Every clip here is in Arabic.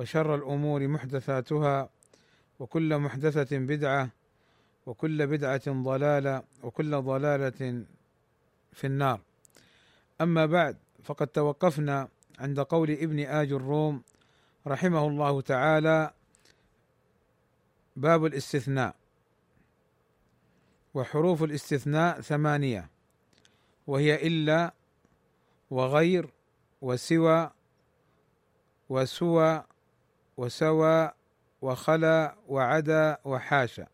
وشر الأمور محدثاتها وكل محدثة بدعة وكل بدعة ضلالة وكل ضلالة في النار. أما بعد فقد توقفنا عند قول ابن آج الروم رحمه الله تعالى باب الاستثناء. وحروف الاستثناء ثمانية وهي إلا وغير وسوى وسوى وسوى وخلا وعدا وحاشا.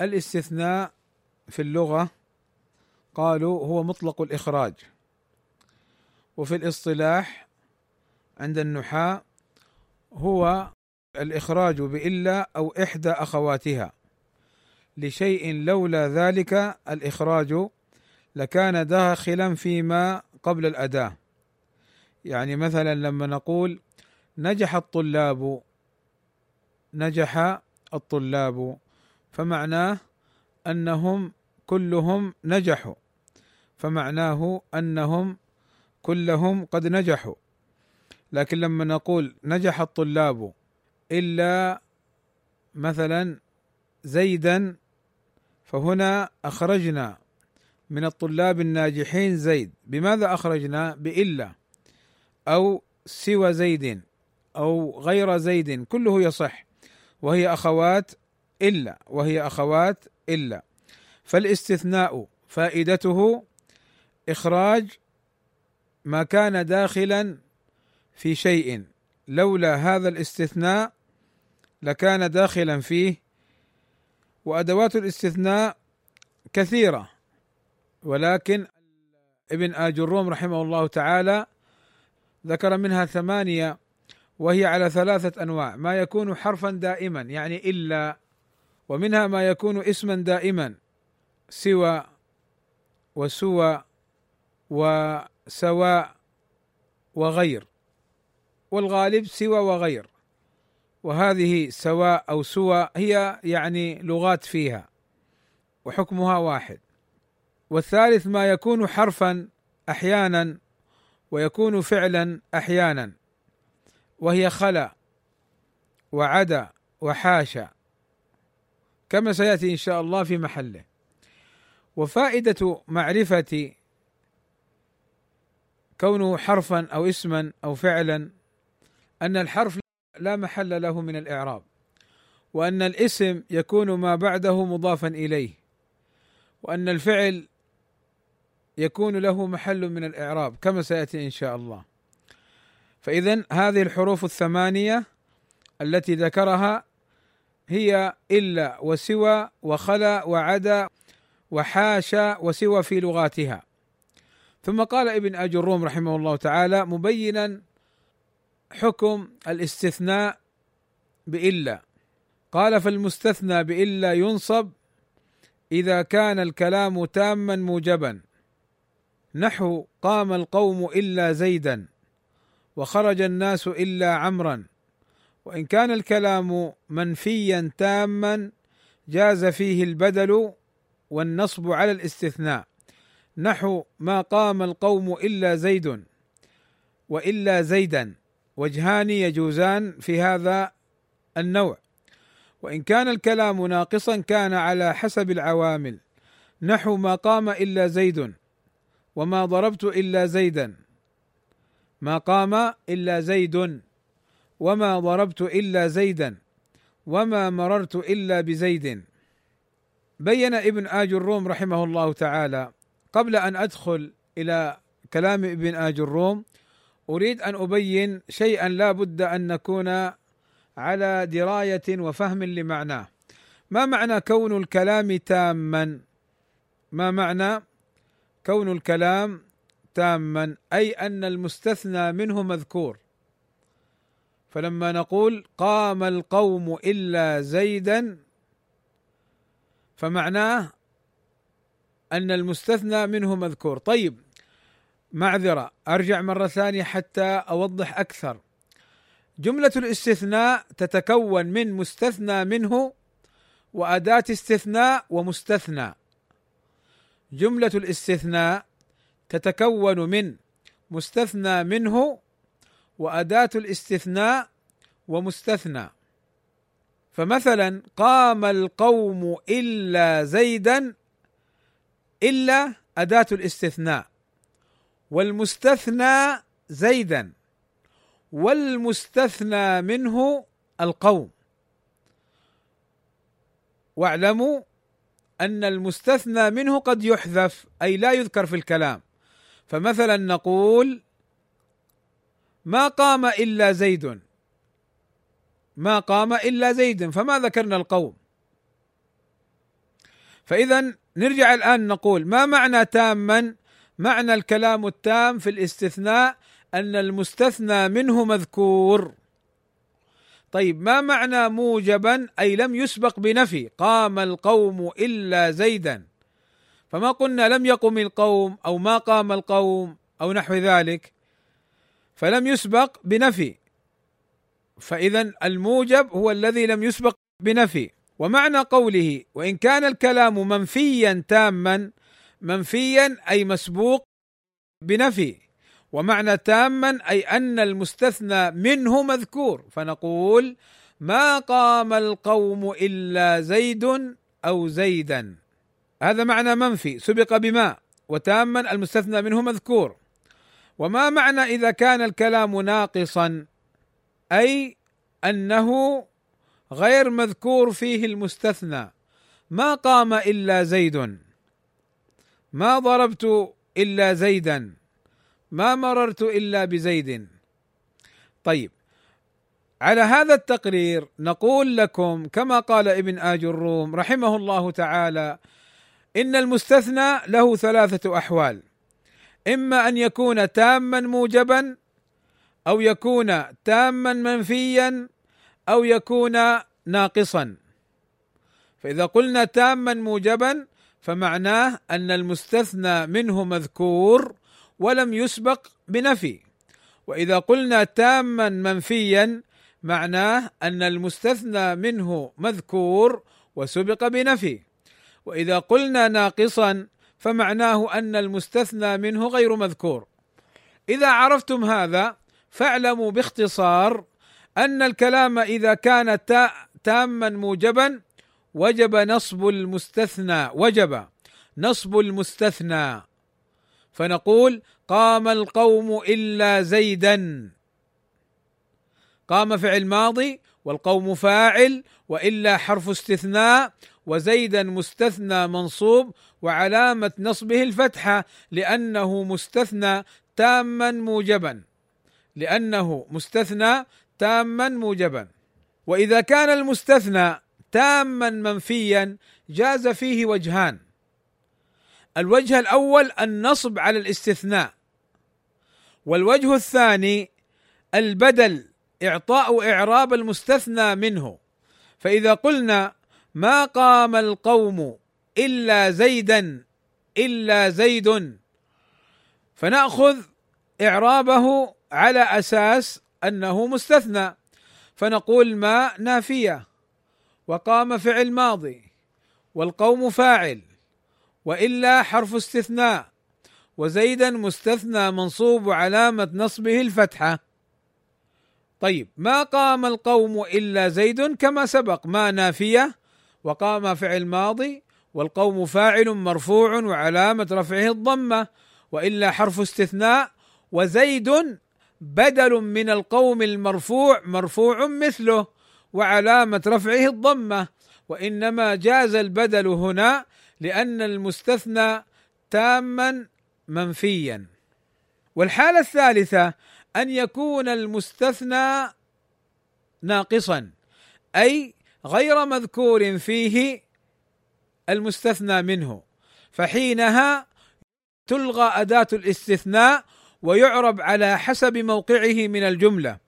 الاستثناء في اللغة قالوا هو مطلق الإخراج وفي الاصطلاح عند النحاة هو الإخراج بإلا أو إحدى أخواتها. لشيء لولا ذلك الإخراج لكان داخلا فيما قبل الأداة. يعني مثلا لما نقول نجح الطلاب نجح الطلاب فمعناه أنهم كلهم نجحوا. فمعناه أنهم كلهم قد نجحوا. لكن لما نقول نجح الطلاب إلا مثلا زيدا فهنا أخرجنا من الطلاب الناجحين زيد. بماذا أخرجنا؟ بإلا أو سوى زيد أو غير زيد كله يصح. وهي أخوات إلا وهي أخوات إلا. فالاستثناء فائدته إخراج ما كان داخلا في شيء. لولا هذا الاستثناء لكان داخلا فيه. وأدوات الاستثناء كثيرة. ولكن ابن آج الروم رحمه الله تعالى ذكر منها ثمانية وهي على ثلاثة أنواع. ما يكون حرفا دائما يعني إلا ومنها ما يكون اسما دائما سوى وسوى وسواء وغير. والغالب سوى وغير. وهذه سواء أو سوى هي يعني لغات فيها وحكمها واحد. والثالث ما يكون حرفا أحيانا ويكون فعلا أحيانا. وهي خلا وعدا وحاشا كما سيأتي إن شاء الله في محله. وفائدة معرفة كونه حرفا أو اسما أو فعلا أن الحرف لا محل له من الإعراب وأن الاسم يكون ما بعده مضافا إليه وأن الفعل يكون له محل من الإعراب كما سيأتي إن شاء الله. فاذا هذه الحروف الثمانية التي ذكرها هي إلا وسوى وخلا وعدا وحاشا وسوى في لغاتها. ثم قال ابن اجروم رحمه الله تعالى مبينا حكم الاستثناء بإلا. قال فالمستثنى بإلا ينصب إذا كان الكلام تاما موجبا. نحو قام القوم إلا زيدا. وخرج الناس إلا عمرا. وإن كان الكلام منفيا تاما جاز فيه البدل والنصب على الاستثناء. نحو ما قام القوم إلا زيد وإلا زيدا. وجهان يجوزان في هذا النوع. وإن كان الكلام ناقصا كان على حسب العوامل. نحو ما قام إلا زيد وما ضربت إلا زيدا. ما قام إلا زيد وما ضربت إلا زيدا وما مررت إلا بزيد. بين ابن آج الروم رحمه الله تعالى قبل أن أدخل إلى كلام ابن آج الروم أريد أن أبين شيئا لا بد أن نكون على دراية وفهم لمعناه. ما معنى كون الكلام تاما؟ ما معنى كون الكلام تاما أي أن المستثنى منه مذكور. فلما نقول قام القوم إلا زيدا فمعناه أن المستثنى منه مذكور. طيب معذرة أرجع مرة ثانية حتى أوضح أكثر. جملة الاستثناء تتكون من مستثنى منه وأداة استثناء ومستثنى. جملة الاستثناء تتكون من مستثنى منه وأداة الاستثناء ومستثنى. فمثلا قام القوم إلا زيدا إلا أداة الاستثناء والمستثنى زيدا والمستثنى منه القوم. واعلموا أن المستثنى منه قد يحذف أي لا يذكر في الكلام. فمثلا نقول ما قام إلا زيد. ما قام إلا زيد. فما ذكرنا القوم. فإذا نرجع الآن نقول ما معنى تاما؟ معنى الكلام التام في الاستثناء أن المستثنى منه مذكور. طيب ما معنى موجبا؟ أي لم يسبق بنفي. قام القوم إلا زيدا. فما قلنا لم يقم القوم أو ما قام القوم أو نحو ذلك فلم يسبق بنفي. فإذا الموجب هو الذي لم يسبق بنفي. ومعنى قوله وإن كان الكلام منفيا تاما منفيا أي مسبوق بنفي. ومعنى تاما أي أن المستثنى منه مذكور. فنقول ما قام القوم إلا زيد أو زيدا. هذا معنى منفي سبق بما وتاما المستثنى منه مذكور. وما معنى إذا كان الكلام ناقصا؟ أي أنه غير مذكور فيه المستثنى. ما قام إلا زيد. ما ضربت إلا زيدا. ما مررت إلا بزيد. طيب على هذا التقرير نقول لكم كما قال ابن آج الروم رحمه الله تعالى إن المستثنى له ثلاثة أحوال. إما أن يكون تاما موجبا أو يكون تاما منفيا أو يكون ناقصا. فإذا قلنا تاما موجبا فمعناه أن المستثنى منه مذكور ولم يسبق بنفي. وإذا قلنا تاما منفيا معناه أن المستثنى منه مذكور وسبق بنفي. وإذا قلنا ناقصا فمعناه أن المستثنى منه غير مذكور. إذا عرفتم هذا فاعلموا باختصار أن الكلام إذا كان تاما موجبا وجب نصب المستثنى وجب نصب المستثنى. فنقول قام القوم إلا زيدا. قام فعل ماضي والقوم فاعل وإلا حرف استثناء وزيدا مستثنى منصوب وعلامة نصبه الفتحة لأنه مستثنى تاما موجبا. لأنه مستثنى تاما موجبا. وإذا كان المستثنى تاما منفيا جاز فيه وجهان. الوجه الأول النصب على الاستثناء. والوجه الثاني البدل إعطاء إعراب المستثنى منه. فإذا قلنا ما قام القوم إلا زيدا إلا زيد. فنأخذ إعرابه على أساس أنه مستثنى. فنقول ما نافية. وقام فعل ماضي. والقوم فاعل. وإلا حرف استثناء. وزيدا مستثنى منصوب وعلامه نصبه الفتحة. طيب ما قام القوم إلا زيد كما سبق. ما نافية؟ وقام فعل ماضي والقوم فاعل مرفوع وعلامة رفعه الضمة وإلا حرف استثناء وزيد بدل من القوم المرفوع مرفوع مثله وعلامة رفعه الضمة وإنما جاز البدل هنا لأن المستثنى تاما منفيا. والحالة الثالثة أن يكون المستثنى ناقصا أي غير مذكور فيه المستثنى منه فحينها تلغى أداة الاستثناء ويعرب على حسب موقعه من الجملة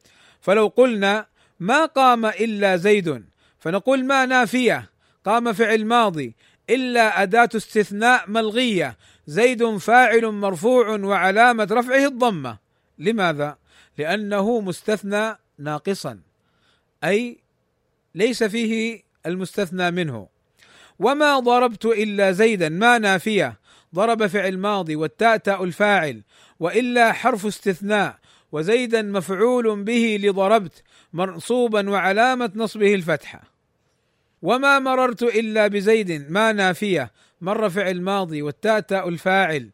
فلو قلنا ما قام إلا زيد فنقول ما نافية قام فعل ماضي إلا أداة استثناء ملغية زيد فاعل مرفوع وعلامة رفعه الضمة لماذا؟ لأنه مستثنى ناقصا أي ليس فيه المستثنى منه. وما ضربت إلا زيدا ما نافية. ضرب فعل ماضي والتاء تاء الفاعل وإلا حرف استثناء. وزيدا مفعول به لضربت منصوبا وعلامة نصبه الفتحه وما مررت إلا بزيد ما نافية. مر فعل ماضي والتاء تاء الفاعل.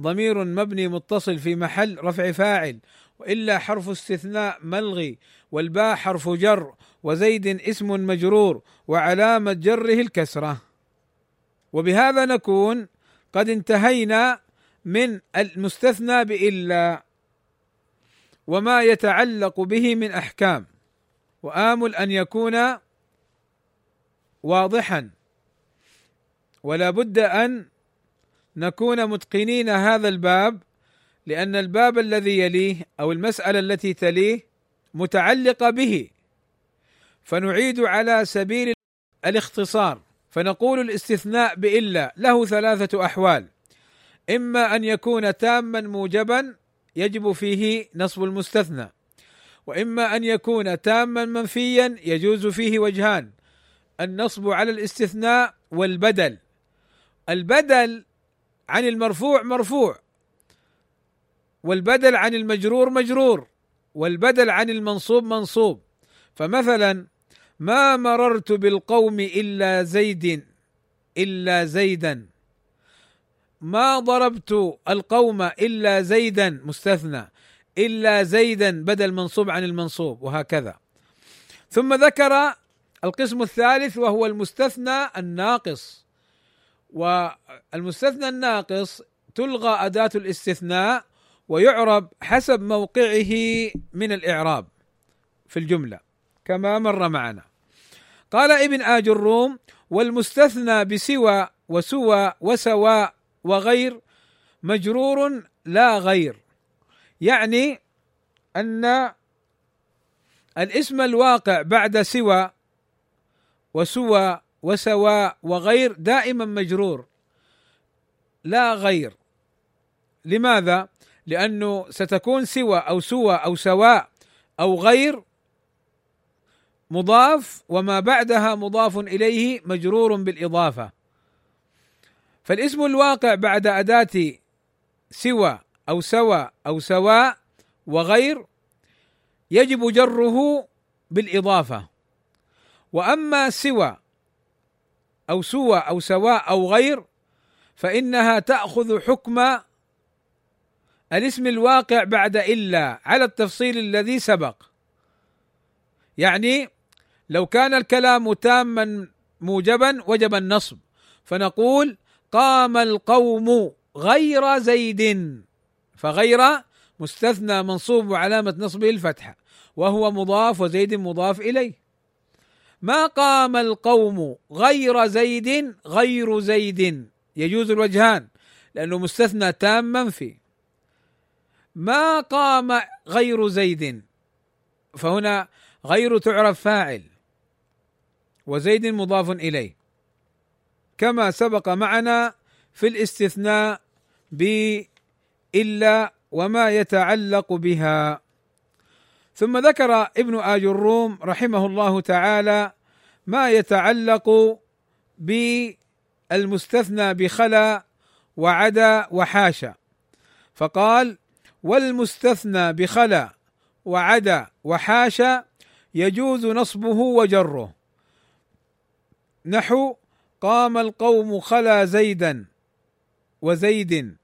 ضمير مبني متصل في محل رفع فاعل. وإلا حرف استثناء ملغي والباء حرف جر. وزيد اسم مجرور وعلامة جره الكسرة. وبهذا نكون قد انتهينا من المستثنى بإلا وما يتعلق به من أحكام. وآمل أن يكون واضحا. ولا بد أن نكون متقنين هذا الباب لأن الباب الذي يليه أو المسألة التي تليه متعلقة به فنعيد على سبيل الاختصار فنقول الاستثناء بإلا له ثلاثة أحوال. إما أن يكون تاما موجبا يجب فيه نصب المستثنى وإما أن يكون تاما منفيا يجوز فيه وجهان. النصب على الاستثناء والبدل. البدل عن المرفوع مرفوع والبدل عن المجرور مجرور والبدل عن المنصوب منصوب. فمثلا ما مررت بالقوم إلا زيد إلا زيدا. ما ضربت القوم إلا زيدا مستثنى إلا زيدا بدل منصوب عن المنصوب وهكذا. ثم ذكر القسم الثالث وهو المستثنى الناقص. والمستثنى الناقص تلغى أداة الاستثناء ويعرب حسب موقعه من الإعراب في الجملة كما مر معنا. قال ابن آج الروم والمستثنى بسوى وسوى وسواء وغير مجرور لا غير يعني أن الاسم الواقع بعد سوى وسوى وسواء وغير دائما مجرور لا غير لماذا؟ لأنه ستكون سوى أو سوى أو سواء أو غير مضاف وما بعدها مضاف إليه مجرور بالإضافة. فالاسم الواقع بعد أداة سوى أو سوى أو سواء وغير يجب جره بالإضافة. وأما سوى أو سوى أو سواء أو غير فإنها تأخذ حكم الاسم الواقع بعد إلا على التفصيل الذي سبق. يعني لو كان الكلام تاما موجبا وجب النصب. فنقول قام القوم غير زيد فغير مستثنى منصوب وعلامة نصبه الفتحة وهو مضاف وزيد مضاف إليه. ما قام القوم غير زيد غير زيد يجوز الوجهان لأنه مستثنى تام منفي ما قام غير زيد فهنا غير تعرف فاعل. وزيد مضاف إليه. كما سبق معنا في الاستثناء بإلا وما يتعلق بها. ثم ذكر ابن آج الروم رحمه الله تعالى ما يتعلق بالمستثنى بخلا وعدا وحاشا. فقال والمستثنى بخلا وعدا وحاشا يجوز نصبه وجره. نحو قام القوم خلا زيدا وزيد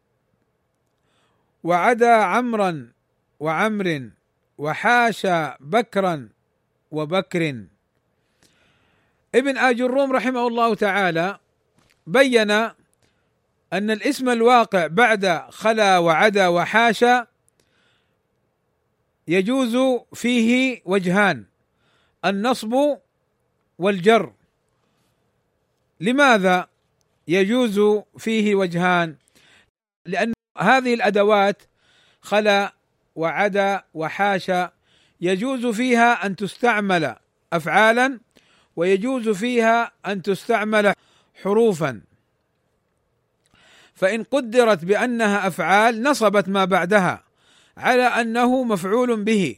وعدا عمرا وعمر وحاشا بكرا وبكر. ابن آج الروم رحمه الله تعالى بين أن الاسم الواقع بعد خلا وعدا وحاشا يجوز فيه وجهان النصب والجر. لماذا يجوز فيه وجهان؟ لأن هذه الأدوات خلا وعدا وحاشا يجوز فيها أن تستعمل افعالا ويجوز فيها أن تستعمل حروفا. فإن قدرت بأنها أفعال نصبت ما بعدها على أنه مفعول به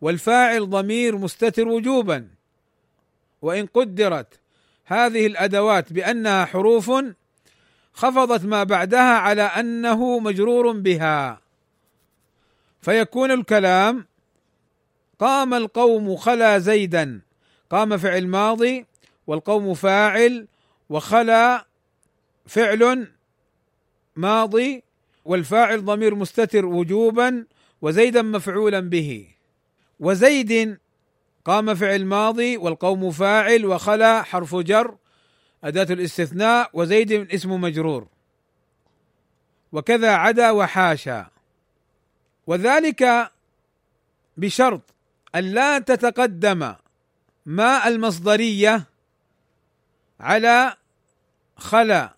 والفاعل ضمير مستتر وجوبا. وإن قدرت هذه الأدوات بأنها حروف خفضت ما بعدها على أنه مجرور بها. فيكون الكلام قام القوم خلا زيدا. قام فعل ماضي والقوم فاعل وخلا فعل ماضي والفاعل ضمير مستتر وجوبا وزيدا مفعولا به. وزيد قام فعل ماضي والقوم فاعل وخلا حرف جر أداة الاستثناء وزيد اسم مجرور. وكذا عدا وحاشا. وذلك بشرط أن لا تتقدم ما المصدرية على خلا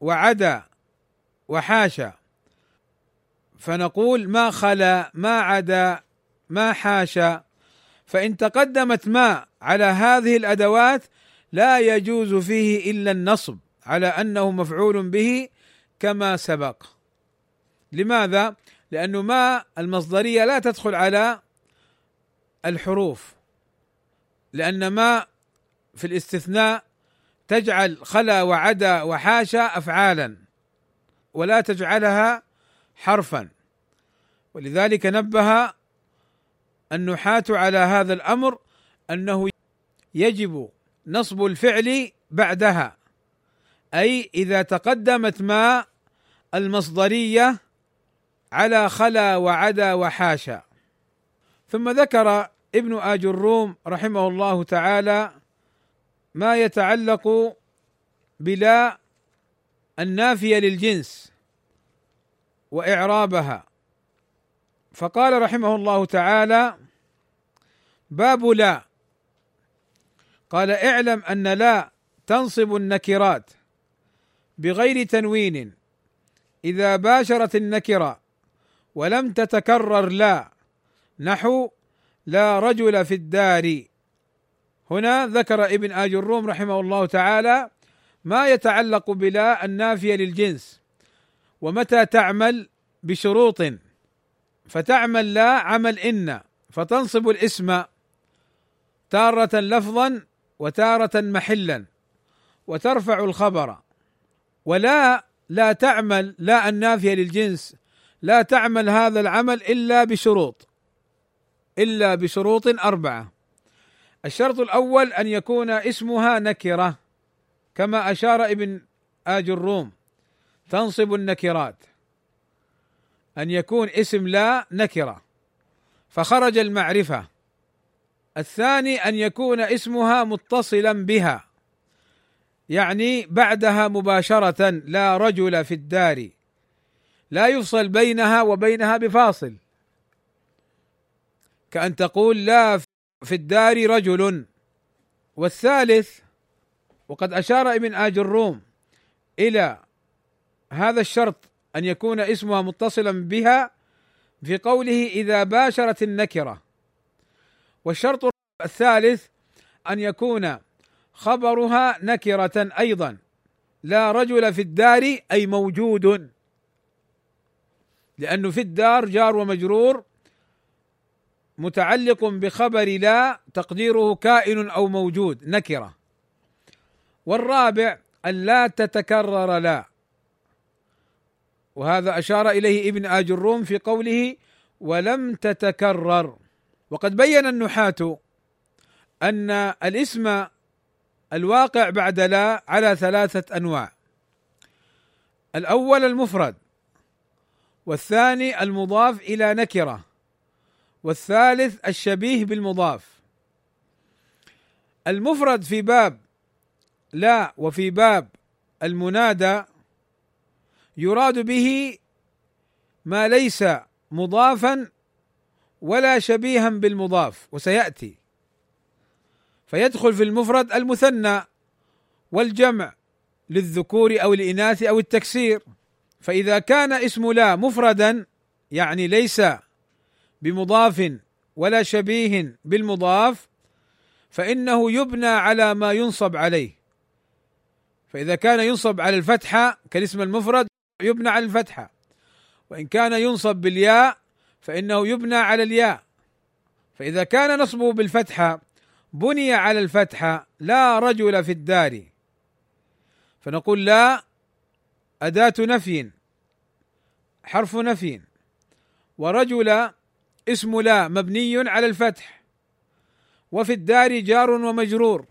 وعدا وحاشا. فنقول ما خلا ما عدا ما حاشا. فإن تقدمت ما على هذه الأدوات لا يجوز فيه إلا النصب على أنه مفعول به كما سبق لماذا؟ لأنه ما المصدرية لا تدخل على الحروف لأن ما في الاستثناء تجعل خلا وعدا وحاشا أفعالا ولا تجعلها حرفا ولذلك نبه النحاة على هذا الأمر أنه يجب نصب الفعل بعدها أي إذا تقدمت ما المصدرية على خلا وعدا وحاشا. ثم ذكر ابن آج الروم رحمه الله تعالى ما يتعلق بلا النافية للجنس وإعرابها. فقال رحمه الله تعالى باب لا. قال اعلم أن لا تنصب النكرات بغير تنوين. إذا باشرت النكرة ولم تتكرر لا نحو لا رجل في الدار. هنا ذكر ابن آج الروم رحمه الله تعالى ما يتعلق بلا النافية للجنس ومتى تعمل بشروط. فتعمل لا عمل إن فتنصب الاسم تارة لفظا وتارة محلا وترفع الخبر. ولا لا تعمل لا النافية للجنس لا تعمل هذا العمل إلا بشروط. إلا بشروط أربعة. الشرط الأول أن يكون اسمها نكرة كما أشار ابن آج الروم تنصب النكرات. أن يكون اسم لا نكرة. فخرج المعرفة. الثاني أن يكون اسمها متصلا بها يعني بعدها مباشرة لا رجل في الدار لا يفصل بينها وبينها بفاصل. كأن تقول لا في الدار رجل. والثالث وقد أشار ابن آج الروم إلى هذا الشرط أن يكون اسمها متصلا بها في قوله إذا باشرت النكرة. والشرط الثالث أن يكون خبرها نكرة أيضا. لا رجل في الدار أي موجود. لأنه في الدار جار ومجرور متعلق بخبر لا تقديره كائن أو موجود نكرة. والرابع أن لا تتكرر لا. وهذا أشار إليه ابن آج الروم في قوله ولم تتكرر وقد بين النحاة أن الاسم الواقع بعد لا على ثلاثة أنواع. الأول المفرد والثاني المضاف إلى نكرة والثالث الشبيه بالمضاف. المفرد في باب لا وفي باب المنادى يراد به ما ليس مضافا ولا شبيها بالمضاف وسيأتي. فيدخل في المفرد المثنى والجمع للذكور أو الإناث أو التكسير. فإذا كان اسم لا مفردا يعني ليس بمضاف ولا شبيه بالمضاف فإنه يبنى على ما ينصب عليه. فإذا كان ينصب على الفتحة كالاسم المفرد يبنى على الفتحة. وإن كان ينصب بالياء فإنه يبنى على الياء. فإذا كان نصبه بالفتحة بني على الفتحة لا رجل في الدار. فنقول لا أداة نفي حرف نفي. ورجل اسم لا مبني على الفتح. وفي الدار جار ومجرور.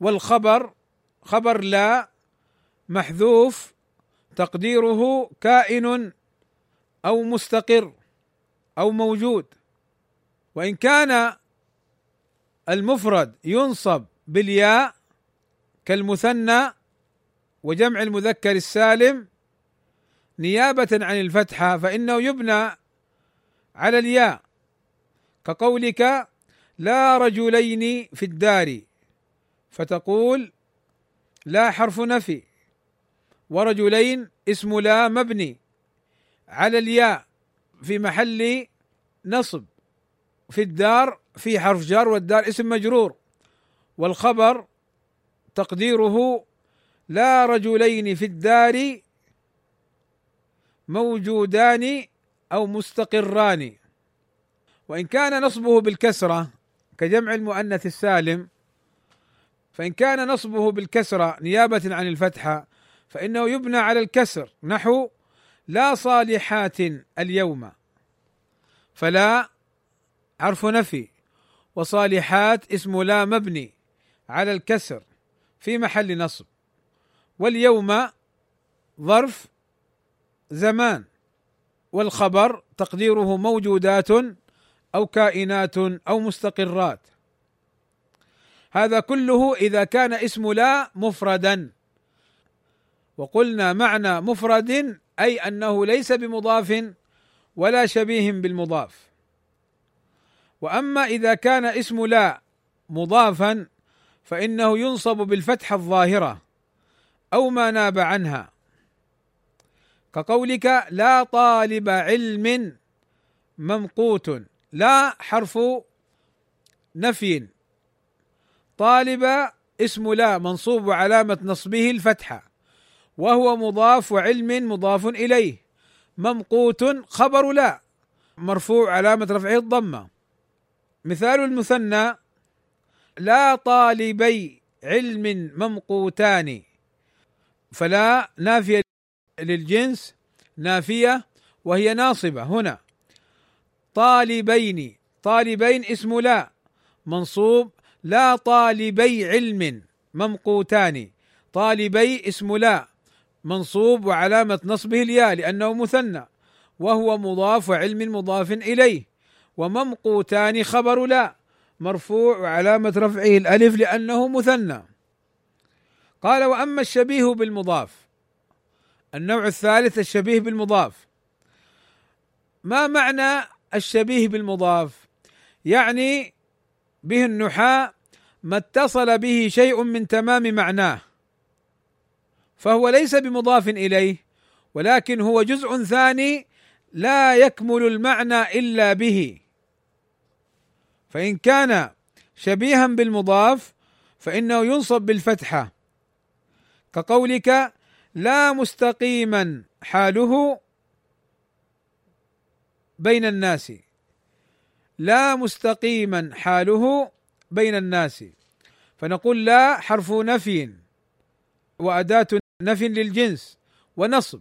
والخبر خبر لا محذوف تقديره كائن أو مستقر. أو موجود. وإن كان المفرد ينصب بالياء كالمثنى وجمع المذكر السالم نيابة عن الفتحة فإنه يبنى على الياء. كقولك لا رجلين في الدار فتقول لا حرف نفي ورجلين اسم لا مبني على الياء. في محل نصب في الدار في حرف جار والدار اسم مجرور والخبر تقديره لا رجلين في الدار موجودان أو مستقران. وإن كان نصبه بالكسرة كجمع المؤنث السالم فإن كان نصبه بالكسرة نيابة عن الفتحة فإنه يبنى على الكسر نحو لا صالحات اليوم. فلا حرف نفي. وصالحات اسم لا مبني على الكسر في محل نصب. واليوم ظرف زمان. والخبر تقديره موجودات أو كائنات أو مستقرات. هذا كله إذا كان اسم لا مفردا. وقلنا معنى مفرد أي أنه ليس بمضاف ولا شبيه بالمضاف. وأما إذا كان اسم لا مضافا فإنه ينصب بالفتحه الظاهرة أو ما ناب عنها. كقولك لا طالب علم ممقوت لا حرف نفي. طالب اسم لا منصوب وعلامة نصبه الفتحة. وهو مضاف وعلم مضاف إليه ممقوت خبر لا مرفوع علامة رفعه الضمة. مثال المثنى لا طالبي علم ممقوتان فلا نافية للجنس نافية وهي ناصبة. هنا طالبين طالبين اسم لا منصوب لا طالبي علم ممقوتان طالبي اسم لا. منصوب وعلامة نصبه الياء لأنه مثنى وهو مضاف وعلم مضاف إليه وممقوتان خبر لا مرفوع وعلامة رفعه الألف لأنه مثنى. قال وأما الشبيه بالمضاف النوع الثالث الشبيه بالمضاف. ما معنى الشبيه بالمضاف؟ يعني به النحاة ما اتصل به شيء من تمام معناه. فهو ليس بمضاف إليه ولكن هو جزء ثاني لا يكمل المعنى إلا به. فإن كان شبيها بالمضاف فإنه ينصب بالفتحه كقولك لا مستقيما حاله بين الناس. لا مستقيما حاله بين الناس. فنقول لا حرف نفي وأداة نفي للجنس ونصب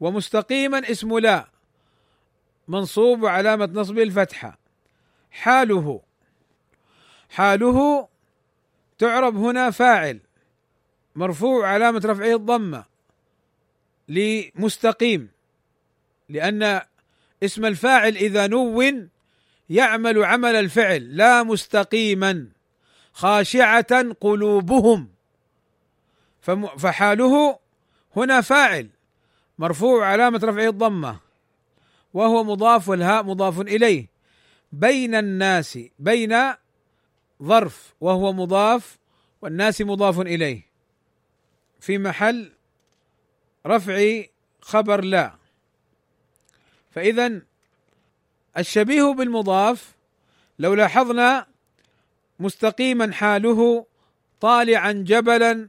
ومستقيما اسم لا منصوب وعلامة نصبه الفتحة. حاله حاله تعرب هنا فاعل مرفوع علامة رفعه الضمة لمستقيم لأن اسم الفاعل إذا نون يعمل عمل الفعل لا مستقيما خاشعة قلوبهم. فحاله هنا فاعل مرفوع علامة رفعه الضمة وهو مضاف والهاء مضاف إليه بين الناس بين ظرف وهو مضاف والناس مضاف إليه في محل رفع خبر لا. فإذا الشبيه بالمضاف لو لاحظنا مستقيما حاله طالعا جبلا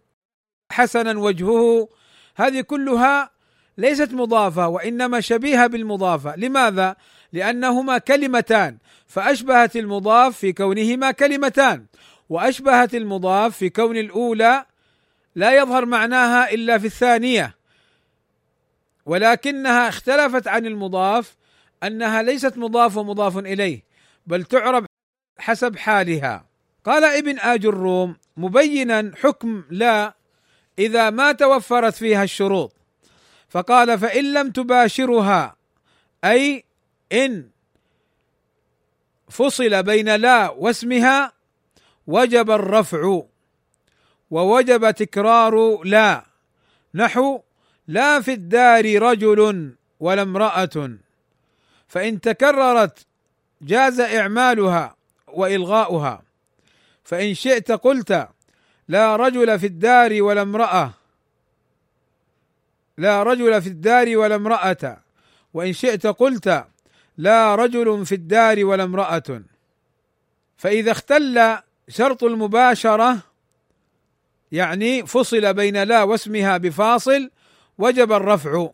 حسنا وجهه. هذه كلها ليست مضافة وإنما شبيهة بالمضافة. لماذا؟ لأنهما كلمتان. فأشبهت المضاف في كونهما كلمتان وأشبهت المضاف في كون الأولى لا يظهر معناها إلا في الثانية. ولكنها اختلفت عن المضاف أنها ليست مضاف ومضاف إليه بل تعرب حسب حالها. قال ابن آج الروم مبينا حكم لا إذا ما توفرت فيها الشروط. فقال فإن لم تباشرها أي إن فصل بين لا واسمها وجب الرفع ووجب تكرار لا. نحو لا في الدار رجل ولا امرأة. فإن تكررت جاز إعمالها وإلغاؤها. فإن شئت قلت لا رجل في الدار ولا امرأة. لا رجل في الدار ولا امرأة. وإن شئت قلت لا رجل في الدار ولا امرأة. فإذا اختل شرط المباشرة يعني فصل بين لا واسمها بفاصل وجب الرفع.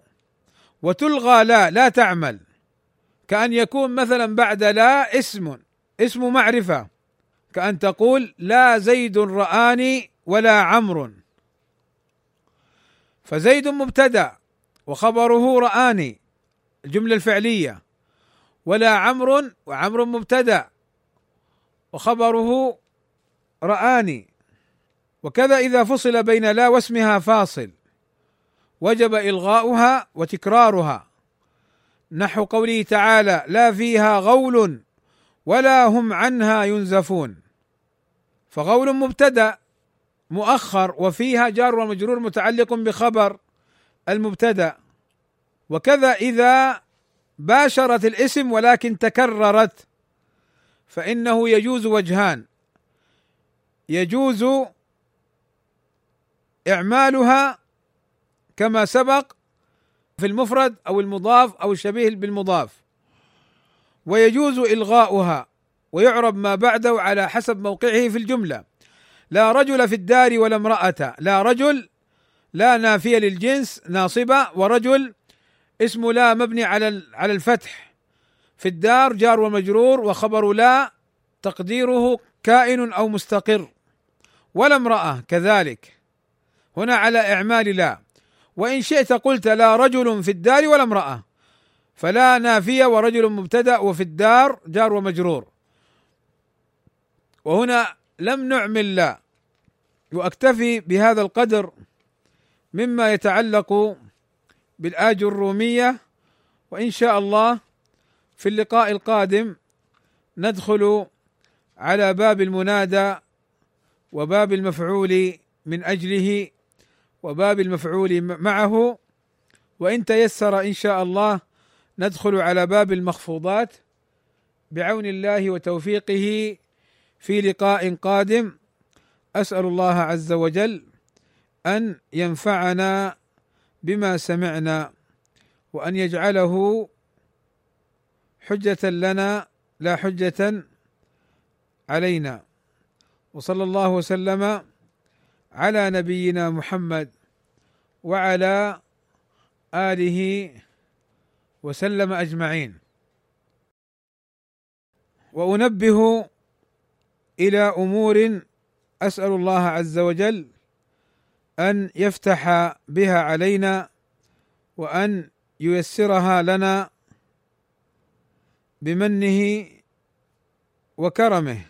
وتلغى لا لا تعمل. كأن يكون مثلا بعد لا اسم اسم معرفة. كأن تقول لا زيد رآني ولا عمرو. فزيد مبتدأ وخبره رآني الجملة الفعلية. ولا عمرو وعمر مبتدأ وخبره رآني. وكذا إذا فصل بين لا واسمها فاصل وجب إلغاؤها وتكرارها. نحو قوله تعالى لا فيها غول ولا هم عنها ينزفون. فغول مبتدأ مؤخر وفيها جار ومجرور متعلق بخبر المبتدأ. وكذا إذا باشرت الاسم ولكن تكررت فإنه يجوز وجهان. يجوز إعمالها كما سبق في المفرد أو المضاف أو الشبيه بالمضاف. ويجوز إلغاؤها. ويعرب ما بعده على حسب موقعه في الجملة. لا رجل في الدار ولا امرأة. لا رجل لا نافية للجنس ناصبة. ورجل اسم لا مبني على على الفتح. في الدار جار ومجرور وخبر لا تقديره كائن أو مستقر. ولا امرأة كذلك. هنا على إعمال لا. وإن شئت قلت لا رجل في الدار ولا امرأة. فلا نافية ورجل مبتدأ وفي الدار جار ومجرور. وهنا لم نعمل لا. واكتفي بهذا القدر مما يتعلق بالآج الرومية وإن شاء الله في اللقاء القادم ندخل على باب المنادى وباب المفعول من أجله وباب المفعول معه. وإن تيسر إن شاء الله ندخل على باب المخفوضات بعون الله وتوفيقه في لقاء قادم أسأل الله عز وجل أن ينفعنا بما سمعنا وأن يجعله حجة لنا لا حجة علينا. وصلى الله وسلم على نبينا محمد وعلى آله وسلم أجمعين. وأنبه إلى أمور أسأل الله عز وجل أن يفتح بها علينا وأن ييسرها لنا بمنه وكرمه.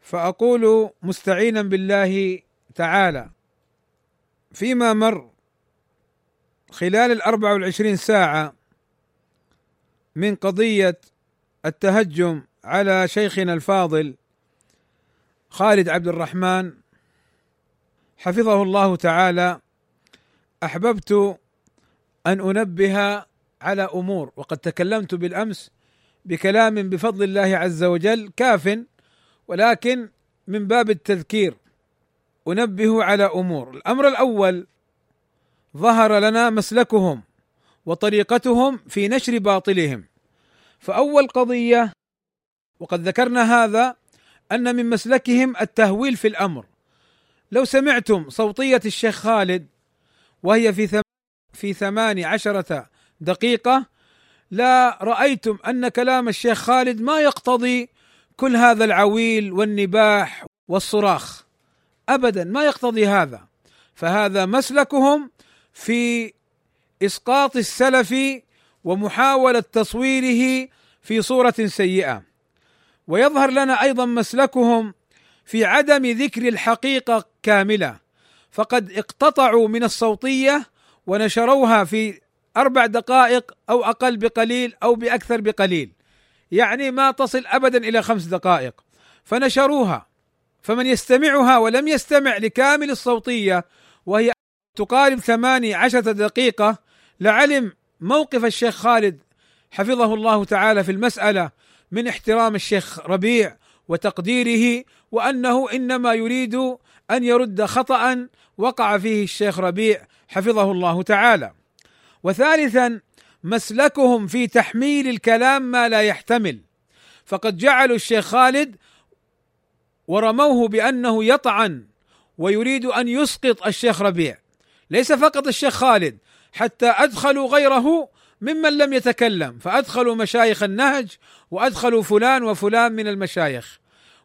فأقول مستعينا بالله تعالى. فيما مر خلال الأربع والعشرين ساعة من قضية التهجم على شيخنا الفاضل خالد عبد الرحمن حفظه الله تعالى أحببت أن أنبه على أمور وقد تكلمت بالأمس بكلام بفضل الله عز وجل كاف ولكن من باب التذكير أنبه على أمور. الأمر الأول ظهر لنا مسلكهم وطريقتهم في نشر باطلهم. فأول قضية وقد ذكرنا هذا أن من مسلكهم التهويل في الأمر. لو سمعتم صوتية الشيخ خالد وهي في ثم في ثمان عشرة دقيقة لا رأيتم أن كلام الشيخ خالد ما يقتضي كل هذا العويل والنباح والصراخ. أبدا ما يقتضي هذا. فهذا مسلكهم في إسقاط السلف ومحاولة تصويره في صورة سيئة. ويظهر لنا أيضا مسلكهم في عدم ذكر الحقيقة كاملة. فقد اقتطعوا من الصوتية ونشروها في أربع دقائق أو أقل بقليل أو بأكثر بقليل. يعني ما تصل أبدا إلى خمس دقائق. فنشروها. فمن يستمعها ولم يستمع لكامل الصوتية وهي تقارب ثماني عشرة دقيقة لعلم موقف الشيخ خالد حفظه الله تعالى في المسألة من احترام الشيخ ربيع وتقديره وأنه إنما يريد أن يرد خطأ وقع فيه الشيخ ربيع حفظه الله تعالى. وثالثا مسلكهم في تحميل الكلام ما لا يحتمل. فقد جعلوا الشيخ خالد ورموه بأنه يطعن ويريد أن يسقط الشيخ ربيع. ليس فقط الشيخ خالد حتى أدخلوا غيره ممن لم يتكلم فأدخلوا مشايخ النهج وأدخلوا فلان وفلان من المشايخ.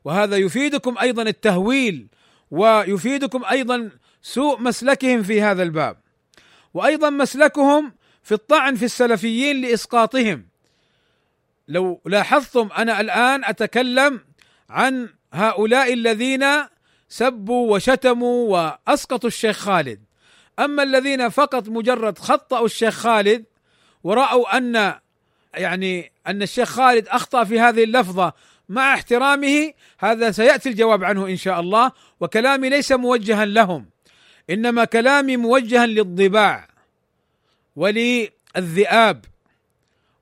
وهذا يفيدكم أيضا التهويل ويفيدكم أيضا سوء مسلكهم في هذا الباب. وأيضا مسلكهم في الطعن في السلفيين لإسقاطهم. لو لاحظتم أنا الآن أتكلم عن هؤلاء الذين سبوا وشتموا وأسقطوا الشيخ خالد. أما الذين فقط مجرد خطأوا الشيخ خالد ورأوا أن يعني أن الشيخ خالد أخطأ في هذه اللفظة مع احترامه هذا سيأتي الجواب عنه إن شاء الله. وكلامي ليس موجها لهم إنما كلامي موجها للضباع وللذئاب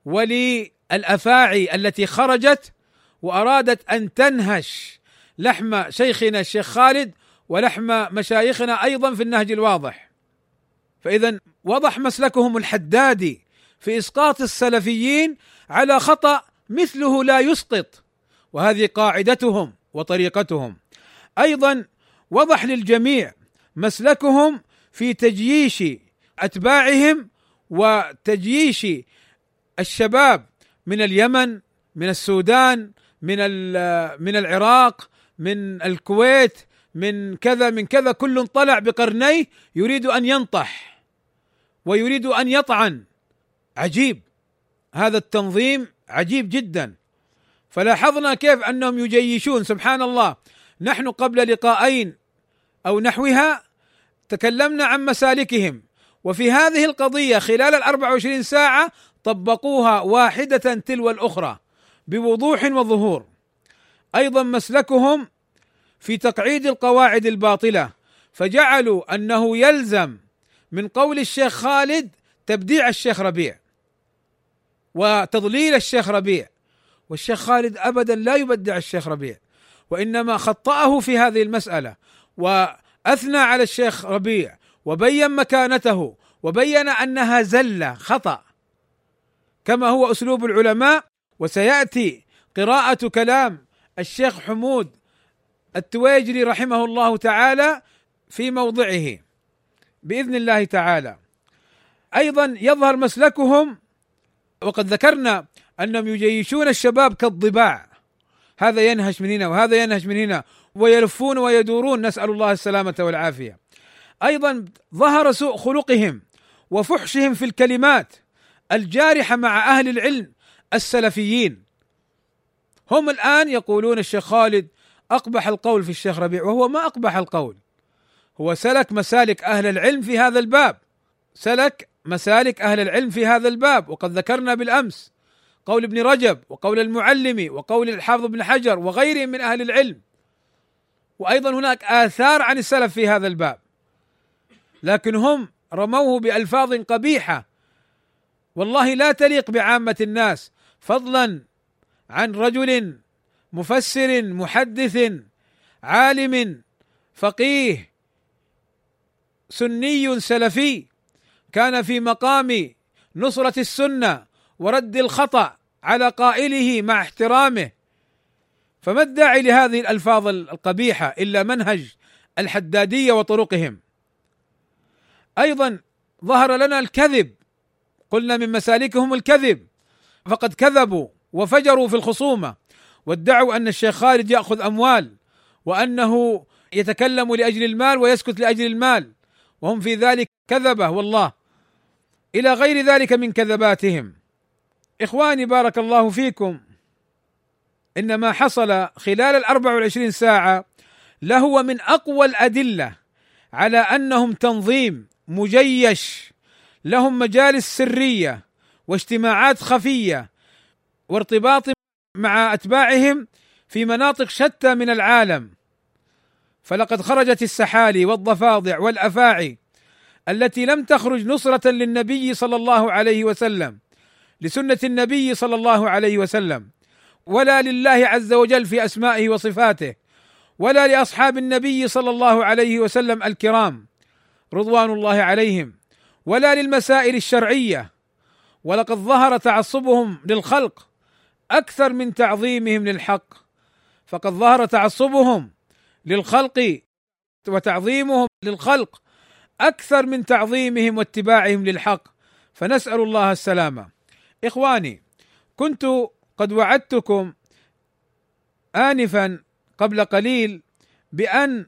وللأفاعي التي خرجت وأرادت أن تنهش لحم شيخنا الشيخ خالد ولحم مشايخنا أيضا في النهج الواضح. فاذا وضح مسلكهم الحدادي. في إسقاط السلفيين على خطأ مثله لا يسقط. وهذه قاعدتهم وطريقتهم. أيضا وضح للجميع مسلكهم في تجييش أتباعهم وتجييش الشباب من اليمن من السودان من من العراق من الكويت من كذا من كذا. كل طلع بقرنيه يريد أن ينطح ويريد أن يطعن. عجيب. هذا التنظيم عجيب جدا. فلاحظنا كيف أنهم يجيشون. سبحان الله. نحن قبل لقاءين أو نحوها تكلمنا عن مسالكهم. وفي هذه القضية خلال ال 24 ساعة طبقوها واحدة تلو الأخرى بوضوح وظهور. أيضا مسلكهم في تقعيد القواعد الباطلة. فجعلوا أنه يلزم من قول الشيخ خالد تبديع الشيخ ربيع. وتضليل الشيخ ربيع. والشيخ خالد ابدا لا يبدع الشيخ ربيع وإنما خطأه في هذه المسألة وأثنى على الشيخ ربيع وبين مكانته وبين أنها زلة خطأ. كما هو أسلوب العلماء وسيأتي قراءة كلام الشيخ حمود التويجري رحمه الله تعالى في موضعه. بإذن الله تعالى. أيضا يظهر مسلكهم وقد ذكرنا أنهم يجيشون الشباب كالضباع. هذا ينهش من هنا وهذا ينهش من هنا. ويلفون ويدورون نسأل الله السلامة والعافية. أيضا ظهر سوء خلقهم وفحشهم في الكلمات الجارحة مع أهل العلم السلفيين. هم الآن يقولون الشيخ خالد أقبح القول في الشيخ ربيع وهو ما أقبح القول. هو سلك مسالك أهل العلم في هذا الباب. سلك مسالك أهل العلم في هذا الباب وقد ذكرنا بالأمس قول ابن رجب وقول المعلمي وقول الحافظ بن حجر وغيرهم من أهل العلم. وأيضا هناك آثار عن السلف في هذا الباب. لكن هم رموه بألفاظ قبيحة. والله لا تليق بعامة الناس. فضلا عن رجل مفسر محدث عالم فقيه سني سلفي. كان في مقام نصرة السنة ورد الخطأ على قائله مع احترامه. فما الداعي لهذه الألفاظ القبيحة إلا منهج الحدادية وطرقهم؟ أيضا ظهر لنا الكذب. قلنا من مسالكهم الكذب. فقد كذبوا وفجروا في الخصومة. وادعوا أن الشيخ خالد يأخذ أموال وأنه يتكلم لأجل المال ويسكت لأجل المال. وهم في ذلك كذبة والله. إلى غير ذلك من كذباتهم. إخواني بارك الله فيكم. ان ما حصل خلال الاربع والعشرين ساعة لهو من أقوى الأدلة على أنهم تنظيم مجيش لهم مجالس سرية واجتماعات خفية وارتباط مع أتباعهم في مناطق شتى من العالم. فلقد خرجت السحالي والضفادع والأفاعي التي لم تخرج نصرة للنبي صلى الله عليه وسلم لسنة النبي صلى الله عليه وسلم ولا لله عز وجل في أسمائه وصفاته ولا لأصحاب النبي صلى الله عليه وسلم الكرام رضوان الله عليهم ولا للمسائل الشرعية. ولقد ظهر تعصبهم للخلق أكثر من تعظيمهم للحق. فقد ظهر تعصبهم للخلق وتعظيمهم للخلق أكثر من تعظيمهم واتباعهم للحق فنسأل الله السلامة. إخواني كنت قد وعدتكم انفا قبل قليل بأن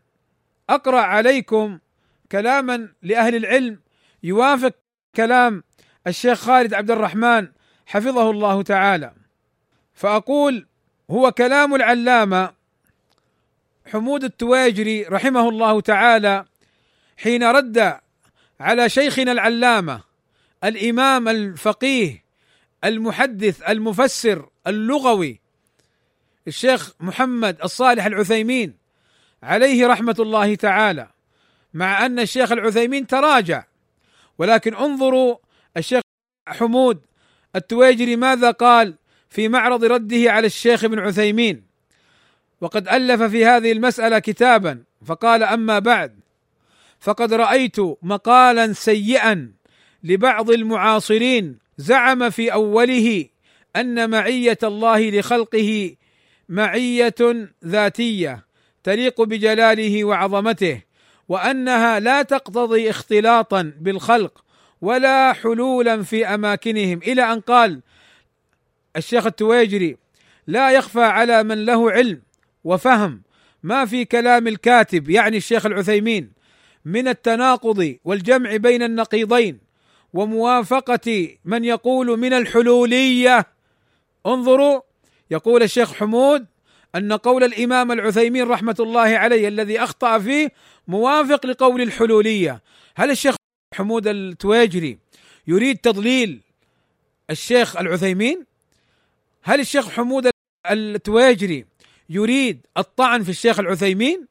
أقرأ عليكم كلاما لأهل العلم يوافق كلام الشيخ خالد عبد الرحمن حفظه الله تعالى. فأقول هو كلام العلامة حمود التواجري رحمه الله تعالى حين رد على شيخنا العلامة الإمام الفقيه المحدث المفسر اللغوي الشيخ محمد الصالح العثيمين عليه رحمة الله تعالى. مع أن الشيخ العثيمين تراجع ولكن انظروا الشيخ حمود التويجري ماذا قال في معرض رده على الشيخ ابن عثيمين. وقد ألف في هذه المسألة كتابا فقال أما بعد فقد رأيت مقالا سيئا لبعض المعاصرين. زعم في أوله أن معية الله لخلقه معية ذاتية تليق بجلاله وعظمته وأنها لا تقتضي اختلاطا بالخلق ولا حلولا في أماكنهم. إلى أن قال الشيخ التويجري لا يخفى على من له علم وفهم ما في كلام الكاتب. يعني الشيخ العثيمين من التناقض والجمع بين النقيضين وموافقة من يقول من الحلولية. انظروا يقول الشيخ حمود أن قول الإمام العثيمين رحمة الله عليه الذي أخطأ فيه موافق لقول الحلولية. هل الشيخ حمود التواجري يريد تضليل الشيخ العثيمين؟ هل الشيخ حمود التواجري يريد الطعن في الشيخ العثيمين؟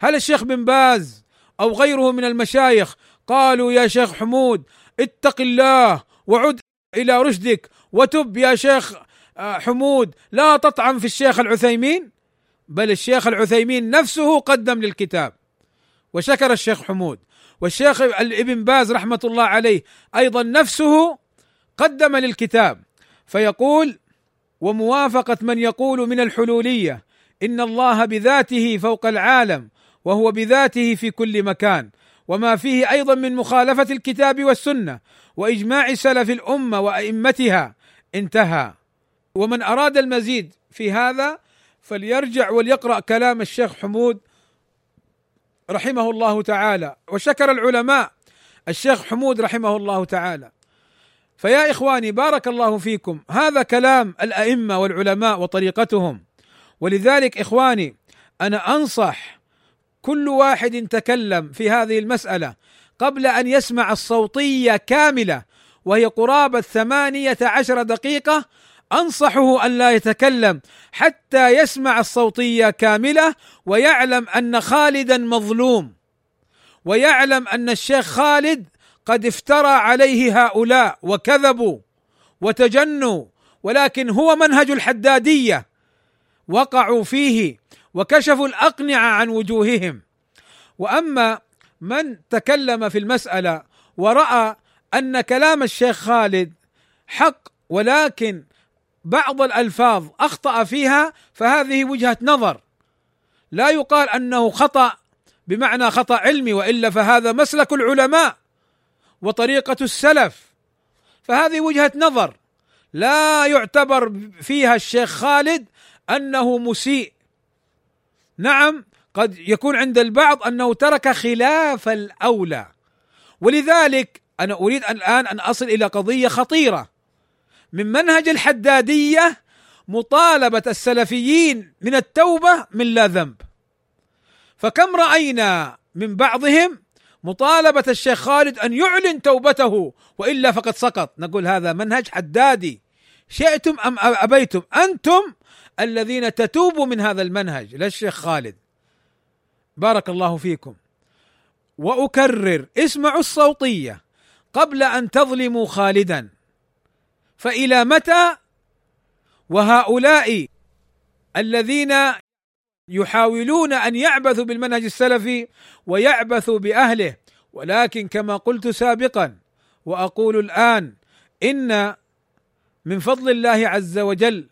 هل الشيخ بن باز أو غيره من المشايخ. قالوا يا شيخ حمود اتق الله وعد إلى رشدك وتب يا شيخ آه، حمود. لا تطعن في الشيخ العثيمين بل الشيخ العثيمين نفسه قدم للكتاب. وشكر الشيخ حمود. والشيخ ابن باز رحمة الله عليه أيضا نفسه قدم للكتاب فيقول وموافقة من يقول من الحلولية إن الله بذاته فوق العالم وهو بذاته في كل مكان وما فيه أيضا من مخالفة الكتاب والسنة وإجماع سلف الأمة وأئمتها. انتهى. ومن أراد المزيد في هذا فليرجع وليقرأ كلام الشيخ حمود رحمه الله تعالى. وشكر العلماء الشيخ حمود رحمه الله تعالى. فيا إخواني بارك الله فيكم. هذا كلام الأئمة والعلماء وطريقتهم. ولذلك إخواني أنا أنصح كل واحد تكلم في هذه المسألة قبل أن يسمع الصوتية كاملة وهي قرابة ثمانيه عشر دقيقة. أنصحه أن لا يتكلم حتى يسمع الصوتية كاملة ويعلم أن خالدا مظلوم. ويعلم أن الشيخ خالد قد افترى عليه هؤلاء وكذبوا وتجنوا ولكن هو منهج الحدادية. وقعوا فيه وكشفوا الأقنعة عن وجوههم. وأما من تكلم في المسألة ورأى أن كلام الشيخ خالد حق ولكن بعض الألفاظ أخطأ فيها فهذه وجهة نظر. لا يقال أنه خطأ بمعنى خطأ علمي وإلا فهذا مسلك العلماء وطريقة السلف. فهذه وجهة نظر. لا يعتبر فيها الشيخ خالد أنه مسيء. نعم قد يكون عند البعض أنه ترك خلاف الأولى. ولذلك أنا أريد الآن أن أصل إلى قضية خطيرة. من منهج الحدادية مطالبة السلفيين من التوبة من لا ذنب. فكم رأينا من بعضهم مطالبة الشيخ خالد أن يعلن توبته وإلا فقد سقط. نقول هذا منهج حدادي. شئتم أم أبيتم؟ أنتم الذين تتوبوا من هذا المنهج. لا الشيخ خالد. بارك الله فيكم. وأكرر اسمعوا الصوتية. قبل أن تظلموا خالدا. فإلى متى؟ وهؤلاء الذين يحاولون أن يعبثوا بالمنهج السلفي ويعبثوا بأهله. ولكن كما قلت سابقا وأقول الآن إن من فضل الله عز وجل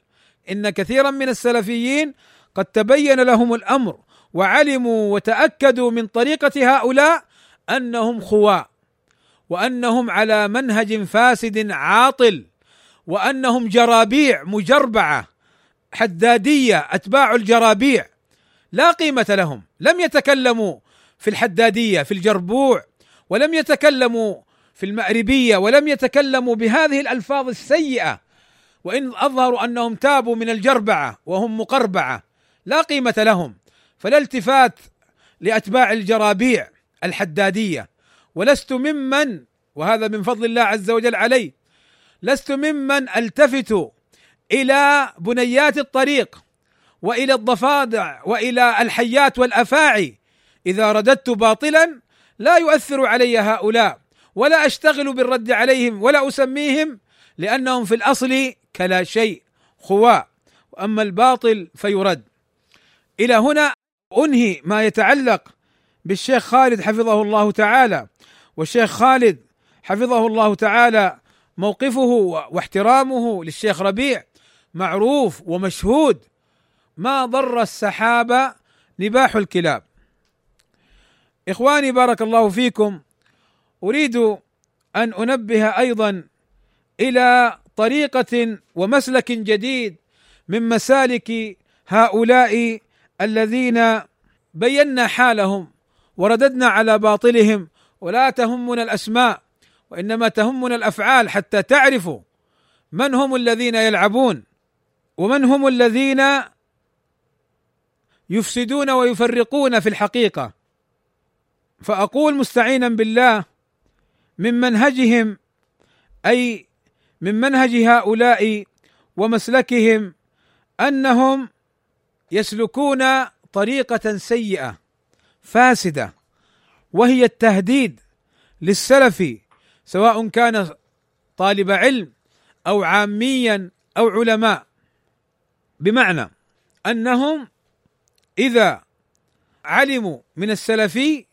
إن كثيرا من السلفيين قد تبين لهم الأمر وعلموا وتأكدوا من طريقة هؤلاء أنهم خواء وأنهم على منهج فاسد عاطل وأنهم جرابيع مجربعة حدادية أتباع الجرابيع لا قيمة لهم لم يتكلموا في الحدادية في الجربوع ولم يتكلموا في المأربية ولم يتكلموا بهذه الألفاظ السيئة وإن أظهروا أنهم تابوا من الجربعة وهم مقربعة لا قيمة لهم فلا التفات لأتباع الجرابيع الحدادية. ولست ممن وهذا من فضل الله عز وجل علي لست ممن ألتفت إلى بنيات الطريق وإلى الضفادع وإلى الحيات والأفاعي. إذا رددت باطلا لا يؤثر علي هؤلاء ولا أشتغل بالرد عليهم ولا أسميهم لأنهم في الأصل كلا شيء خواء وأما الباطل فيرد. إلى هنا أنهي ما يتعلق بالشيخ خالد حفظه الله تعالى. والشيخ خالد حفظه الله تعالى موقفه واحترامه للشيخ ربيع معروف ومشهود. ما ضر السحاب نباح الكلاب. إخواني بارك الله فيكم أريد أن أنبه أيضا إلى طريقة ومسلك جديد من مسالك هؤلاء الذين بينا حالهم ورددنا على باطلهم ولا تهمنا الأسماء وإنما تهمنا الأفعال حتى تعرفوا من هم الذين يلعبون ومن هم الذين يفسدون ويفرقون في الحقيقة. فأقول مستعينا بالله من منهجهم أي من منهج هؤلاء ومسلكهم أنهم يسلكون طريقة سيئة فاسدة وهي التهديد للسلف سواء كان طالب علم أو عاميا أو علماء. بمعنى أنهم إذا علموا من السلفي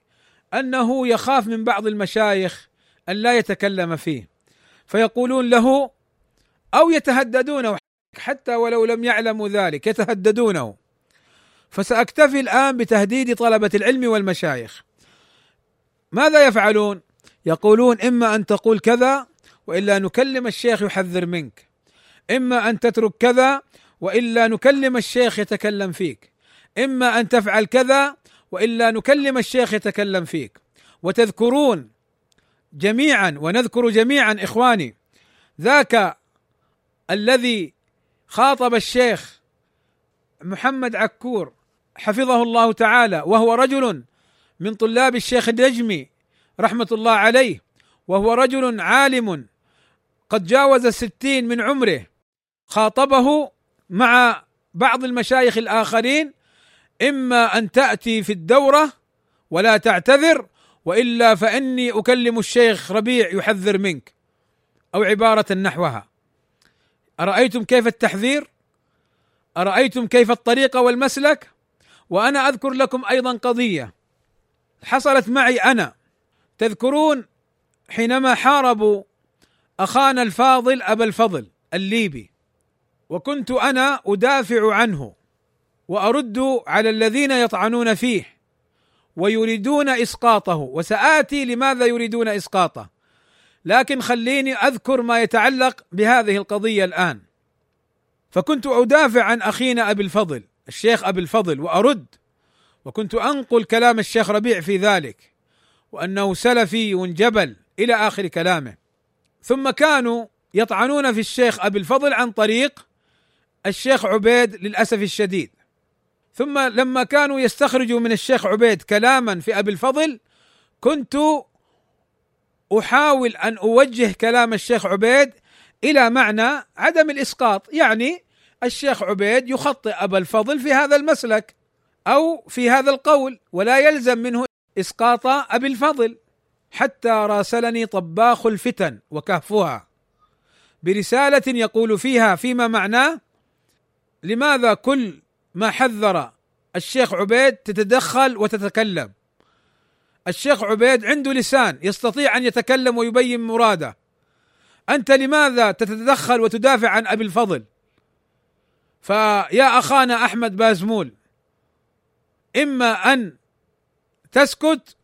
أنه يخاف من بعض المشايخ أن لا يتكلم فيه. فيقولون له أو يتهددونه حتى ولو لم يعلموا ذلك يتهددونه. فسأكتفي الآن بتهديد طلبة العلم والمشايخ. ماذا يفعلون؟ يقولون إما أن تقول كذا وإلا نكلم الشيخ يحذر منك. إما أن تترك كذا وإلا نكلم الشيخ يتكلم فيك. إما أن تفعل كذا وإلا نكلم الشيخ يتكلم فيك. وتذكرون جميعا ونذكر جميعا إخواني ذاك الذي خاطب الشيخ محمد عكور حفظه الله تعالى وهو رجل من طلاب الشيخ النجمي رحمة الله عليه وهو رجل عالم قد جاوز الستين من عمره خاطبه مع بعض المشايخ الآخرين إما أن تأتي في الدورة ولا تعتذر وإلا فإني أكلم الشيخ ربيع يحذر منك أو عبارة نحوها. أرأيتم كيف التحذير؟ أرأيتم كيف الطريقة والمسلك؟ وأنا أذكر لكم أيضا قضية حصلت معي أنا. تذكرون حينما حاربوا أخانا الفاضل أبا الفضل الليبي وكنت أنا أدافع عنه وأرد على الذين يطعنون فيه. ويريدون إسقاطه. وسآتي لماذا يريدون إسقاطه. لكن خليني أذكر ما يتعلق بهذه القضية الآن. فكنت أدافع عن أخينا أبي الفضل الشيخ أبي الفضل وأرد وكنت أنقل كلام الشيخ ربيع في ذلك وأنه سلفي جبل إلى آخر كلامه. ثم كانوا يطعنون في الشيخ أبي الفضل عن طريق الشيخ عبيد للأسف الشديد. ثم لما كانوا يستخرجوا من الشيخ عبيد كلاما في أبي الفضل كنت أحاول أن أوجه كلام الشيخ عبيد إلى معنى عدم الإسقاط. يعني الشيخ عبيد يخطئ أبا الفضل في هذا المسلك أو في هذا القول ولا يلزم منه إسقاط أبي الفضل حتى راسلني طباخ الفتن وكهفها. برسالة يقول فيها فيما معناه لماذا كل ما حذر الشيخ عبيد تتدخل وتتكلم. الشيخ عبيد عنده لسان يستطيع أن يتكلم ويبين مراده. أنت لماذا تتدخل وتدافع عن أبي الفضل؟ فيا أخانا أحمد بازمول إما أن تسكت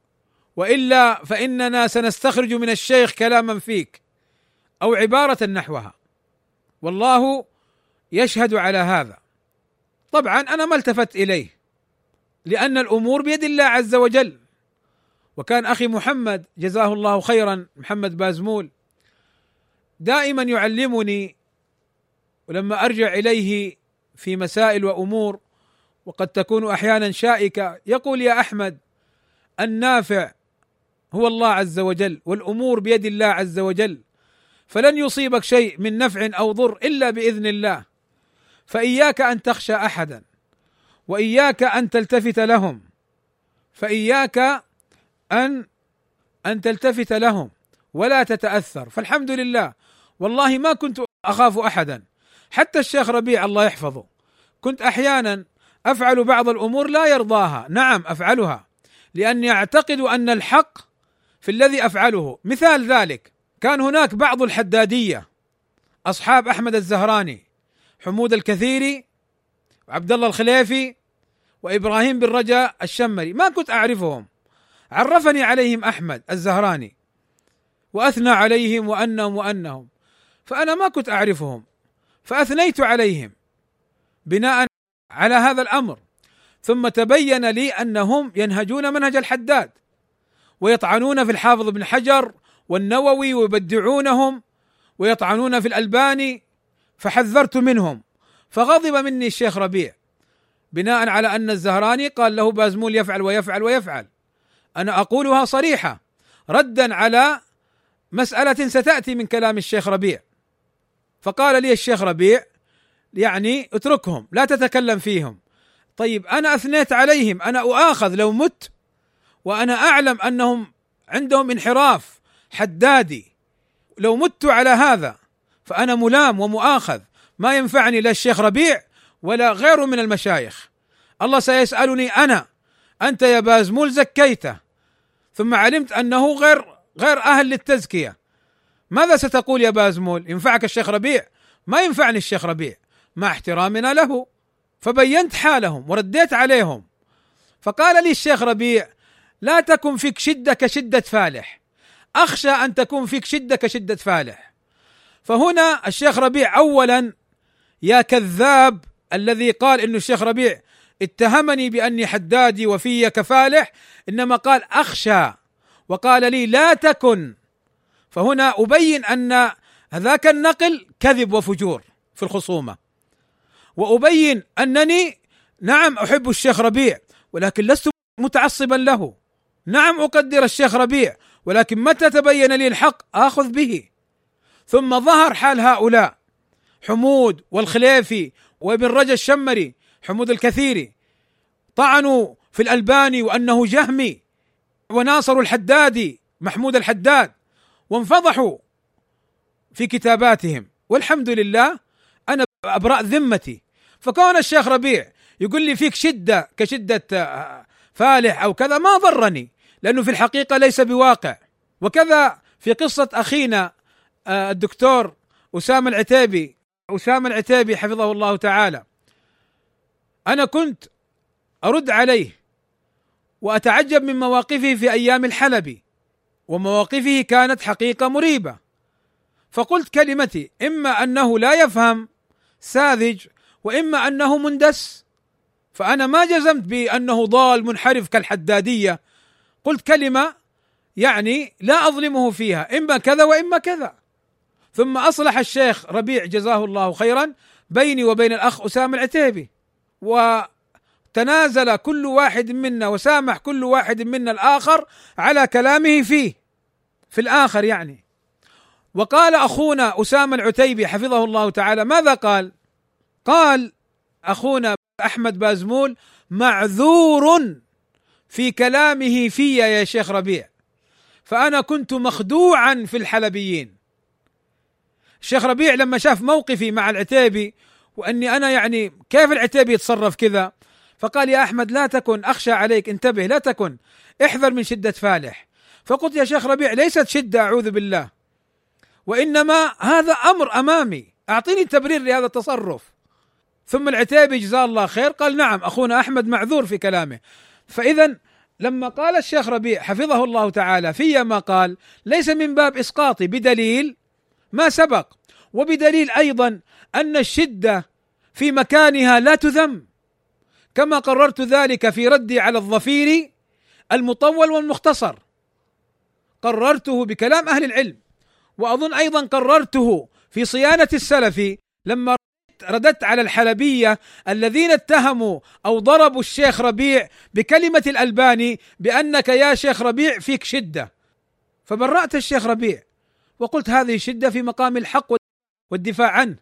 وإلا فإننا سنستخرج من الشيخ كلاما فيك أو عبارة نحوها. والله يشهد على هذا. طبعا أنا ما التفت إليه لأن الأمور بيد الله عز وجل. وكان أخي محمد جزاه الله خيرا محمد بازمول دائما يعلمني ولما أرجع إليه في مسائل وأمور وقد تكون أحيانا شائكة يقول يا أحمد النافع هو الله عز وجل والأمور بيد الله عز وجل. فلن يصيبك شيء من نفع أو ضر إلا بإذن الله. فإياك أن تخشى أحدا وإياك أن تلتفت لهم فإياك أن أن تلتفت لهم ولا تتأثر. فالحمد لله. والله ما كنت أخاف أحدا. حتى الشيخ ربيع الله يحفظه. كنت أحيانا أفعل بعض الأمور لا يرضاها. نعم أفعلها. لأني أعتقد أن الحق في الذي أفعله. مثال ذلك كان هناك بعض الحدادية أصحاب أحمد الزهراني حمود الكثيري وعبد الله الخليفي وإبراهيم بن رجاء الشمري. ما كنت أعرفهم. عرفني عليهم أحمد الزهراني وأثنى عليهم وأنهم وأنهم. فأنا ما كنت أعرفهم. فأثنيت عليهم بناء على هذا الأمر. ثم تبين لي أنهم ينهجون منهج الحداد ويطعنون في الحافظ بن حجر والنووي ويبدعونهم ويطعنون في الألباني فحذرت منهم. فغضب مني الشيخ ربيع بناء على أن الزهراني قال له بازمول يفعل ويفعل ويفعل. أنا أقولها صريحة ردا على مسألة ستأتي من كلام الشيخ ربيع. فقال لي الشيخ ربيع يعني اتركهم لا تتكلم فيهم. طيب أنا أثنيت عليهم أنا أؤاخذ لو مت وأنا أعلم أنهم عندهم انحراف حدادي. لو مت على هذا فأنا ملام ومؤاخذ. ما ينفعني لا الشيخ ربيع ولا غيره من المشايخ. الله سيسألني أنا أنت يا بازمول زكيته ثم علمت أنه غير غير أهل للتزكية. ماذا ستقول يا بازمول ينفعك الشيخ ربيع؟ ما ينفعني الشيخ ربيع. مع احترامنا له. فبينت حالهم ورديت عليهم. فقال لي الشيخ ربيع لا تكن فيك شدة كشدة فالح. أخشى أن تكون فيك شدة كشدة فالح. فهنا الشيخ ربيع اولا يا كذاب الذي قال إنه الشيخ ربيع اتهمني بأني حدادي وفي كفالح إنما قال أخشى وقال لي لا تكن. فهنا أبين أن هذاك النقل كذب وفجور في الخصومة. وأبين أنني نعم أحب الشيخ ربيع ولكن لست متعصبا له. نعم أقدر الشيخ ربيع ولكن متى تبين لي الحق؟ آخذ به. ثم ظهر حال هؤلاء. حمود والخليفي وابن رجا الشمري حمود الكثيري طعنوا في الألباني وأنه جهمي وناصروا الحدادي محمود الحداد وانفضحوا في كتاباتهم. والحمد لله أنا أبرأ ذمتي. فكون الشيخ ربيع يقول لي فيك شدة كشدة فالح أو كذا ما ضرني لأنه في الحقيقة ليس بواقع. وكذا في قصة أخينا آه، الدكتور أسامة العتيبي. أسامة العتيبي حفظه الله تعالى. أنا كنت أرد عليه وأتعجب من مواقفه في أيام الحلبي ومواقفه كانت حقيقة مريبة. فقلت كلمتي إما أنه لا يفهم ساذج وإما أنه مندس. فأنا ما جزمت بأنه ضال منحرف كالحدادية. قلت كلمة يعني لا أظلمه فيها إما كذا وإما كذا. ثم أصلح الشيخ ربيع جزاه الله خيرا بيني وبين الأخ أسامة العتيبي. وتنازل كل واحد منا وسامح كل واحد منا الآخر على كلامه فيه في الآخر يعني. وقال أخونا أسامة العتيبي حفظه الله تعالى ماذا قال؟ قال أخونا أحمد بازمول معذور في كلامه في يا شيخ ربيع فأنا كنت مخدوعا في الحلبيين. الشيخ ربيع لما شاف موقفي مع العتيبي وأني أنا يعني كيف العتيبي يتصرف كذا؟ فقال يا أحمد لا تكن أخشى عليك انتبه لا تكن احذر من شدة فالح. فقلت يا شيخ ربيع ليست شدة أعوذ بالله. وإنما هذا أمر أمامي. أعطيني تبرير لهذا التصرف. ثم العتيبي جزاه الله خير قال نعم أخونا أحمد معذور في كلامه. فإذا لما قال الشيخ ربيع حفظه الله تعالى في ما قال ليس من باب إسقاطي بدليل ما سبق. وبدليل أيضا أن الشدة في مكانها لا تذم. كما قررت ذلك في ردي على الظفير المطول والمختصر. قررته بكلام أهل العلم. وأظن أيضا قررته في صيانة السلف لما رددت على الحلبية الذين اتهموا أو ضربوا الشيخ ربيع بكلمة الألباني بأنك يا شيخ ربيع فيك شدة. فبرأت الشيخ ربيع. وقلت هذه شدة في مقام الحق والدفاع عنه.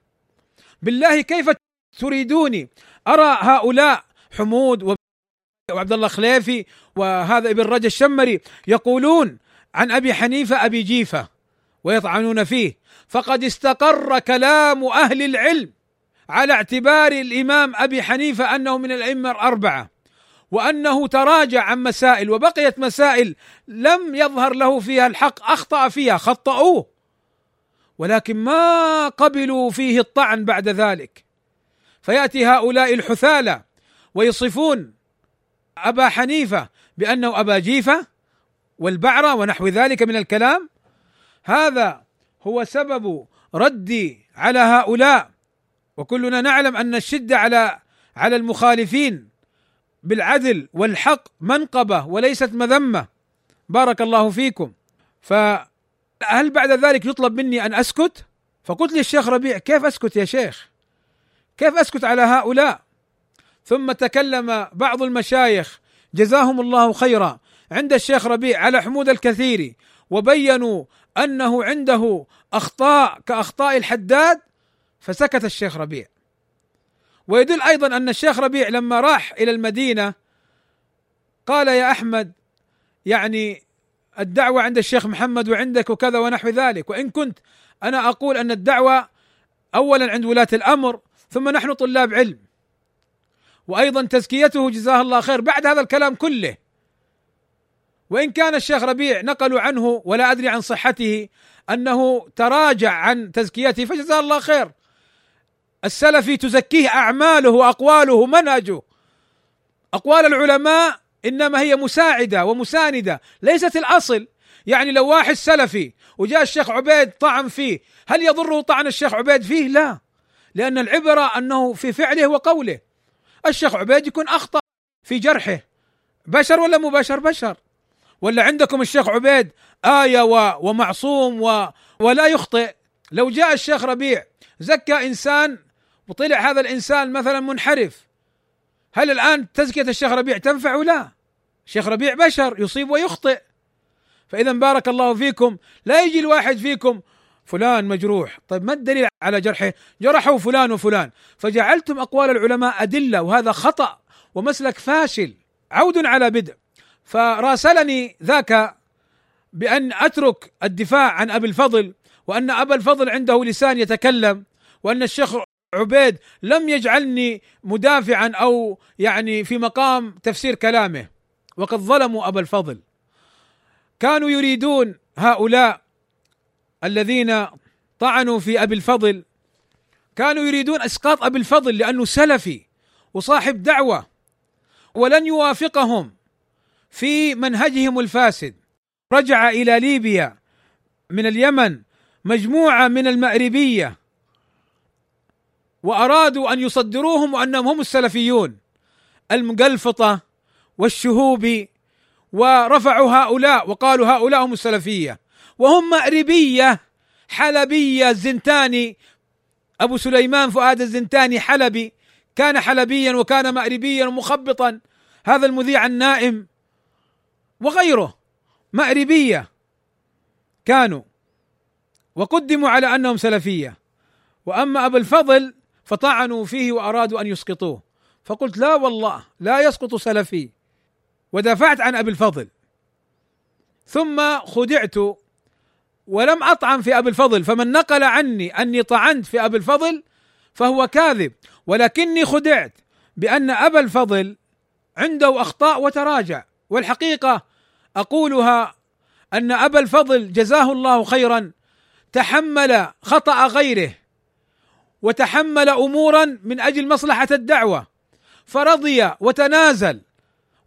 بالله كيف تريدوني؟ أرى هؤلاء حمود وعبد الله خليفي وهذا ابن رجا الشمري يقولون عن أبي حنيفة أبي جيفة ويطعنون فيه. فقد استقر كلام أهل العلم على اعتبار الإمام أبي حنيفة أنه من الأئمة الأربعة. وأنه تراجع عن مسائل وبقيت مسائل لم يظهر له فيها الحق أخطأ فيها خطأوه. ولكن ما قبلوا فيه الطعن بعد ذلك. فيأتي هؤلاء الحثالة ويصفون أبا حنيفة بأنه أبا جيفة والبعرة ونحو ذلك من الكلام. هذا هو سبب ردي على هؤلاء. وكلنا نعلم أن الشدة على على المخالفين. بالعدل والحق منقبة وليست مذمة بارك الله فيكم فهل بعد ذلك يطلب مني أن أسكت؟ فقلت للشيخ ربيع كيف أسكت يا شيخ؟ كيف أسكت على هؤلاء؟ ثم تكلم بعض المشايخ جزاهم الله خيرا عند الشيخ ربيع على حمود الكثير وبينوا أنه عنده أخطاء كأخطاء الحداد فسكت الشيخ ربيع ويدل أيضا أن الشيخ ربيع لما راح إلى المدينة قال يا أحمد يعني الدعوة عند الشيخ محمد وعندك وكذا ونحو ذلك وإن كنت أنا أقول أن الدعوة اولا عند ولاة الأمر ثم نحن طلاب علم وأيضا تزكيته جزاه الله خير بعد هذا الكلام كله. وإن كان الشيخ ربيع نقلوا عنه ولا أدري عن صحته أنه تراجع عن تزكيته فجزاه الله خير. السلفي تزكيه أعماله وأقواله منهجه. أقوال العلماء إنما هي مساعدة ومساندة ليست الأصل. يعني لو واحد سلفي وجاء الشيخ عبيد طعن فيه هل يضره طعن الشيخ عبيد؟ فيه لا. لأن العبرة أنه في فعله وقوله. الشيخ عبيد يكون أخطأ في جرحه. بشر ولا مو بشر؟ بشر. ولا عندكم الشيخ عبيد آية ومعصوم و ولا يخطئ؟ لو جاء الشيخ ربيع زكى إنسان وطلع هذا الإنسان مثلا منحرف. هل الآن تزكية الشيخ ربيع تنفع لا الشيخ ربيع بشر يصيب ويخطئ. فإذا بارك الله فيكم لا يجي الواحد فيكم فلان مجروح. طيب ما الدليل على جرحه؟ جرحوا فلان وفلان. فجعلتم أقوال العلماء أدلة وهذا خطأ ومسلك فاشل. عود على بدء. فراسلني ذاك بأن أترك الدفاع عن أبي الفضل وأن أبا الفضل عنده لسان يتكلم وأن الشيخ عبيد لم يجعلني مدافعا أو يعني في مقام تفسير كلامه. وقد ظلموا أبا الفضل. كانوا يريدون هؤلاء الذين طعنوا في أبي الفضل. كانوا يريدون إسقاط أبي الفضل لأنه سلفي وصاحب دعوة. ولن يوافقهم في منهجهم الفاسد. رجع إلى ليبيا من اليمن مجموعة من المأربية. وأرادوا أن يصدروهم وأنهم هم السلفيون. المقلفطة والشهوب ورفعوا هؤلاء وقالوا هؤلاء هم السلفية. وهم مأربية حلبية الزنتاني أبو سليمان فؤاد الزنتاني حلبي كان حلبيا وكان مأربيا مخبطا. هذا المذيع النائم وغيره. مأربية كانوا وقدموا على أنهم سلفية. وأما أبو الفضل فطعنوا فيه وأرادوا أن يسقطوه. فقلت لا والله لا يسقط سلفي. ودافعت عن أبي الفضل. ثم خدعت ولم أطعن في أبي الفضل. فمن نقل عني أني طعنت في أبي الفضل فهو كاذب. ولكني خدعت بأن أبا الفضل عنده أخطاء وتراجع. والحقيقة أقولها أن أبا الفضل جزاه الله خيرا تحمل خطأ غيره. وتحمل أمورا من أجل مصلحة الدعوة. فرضي وتنازل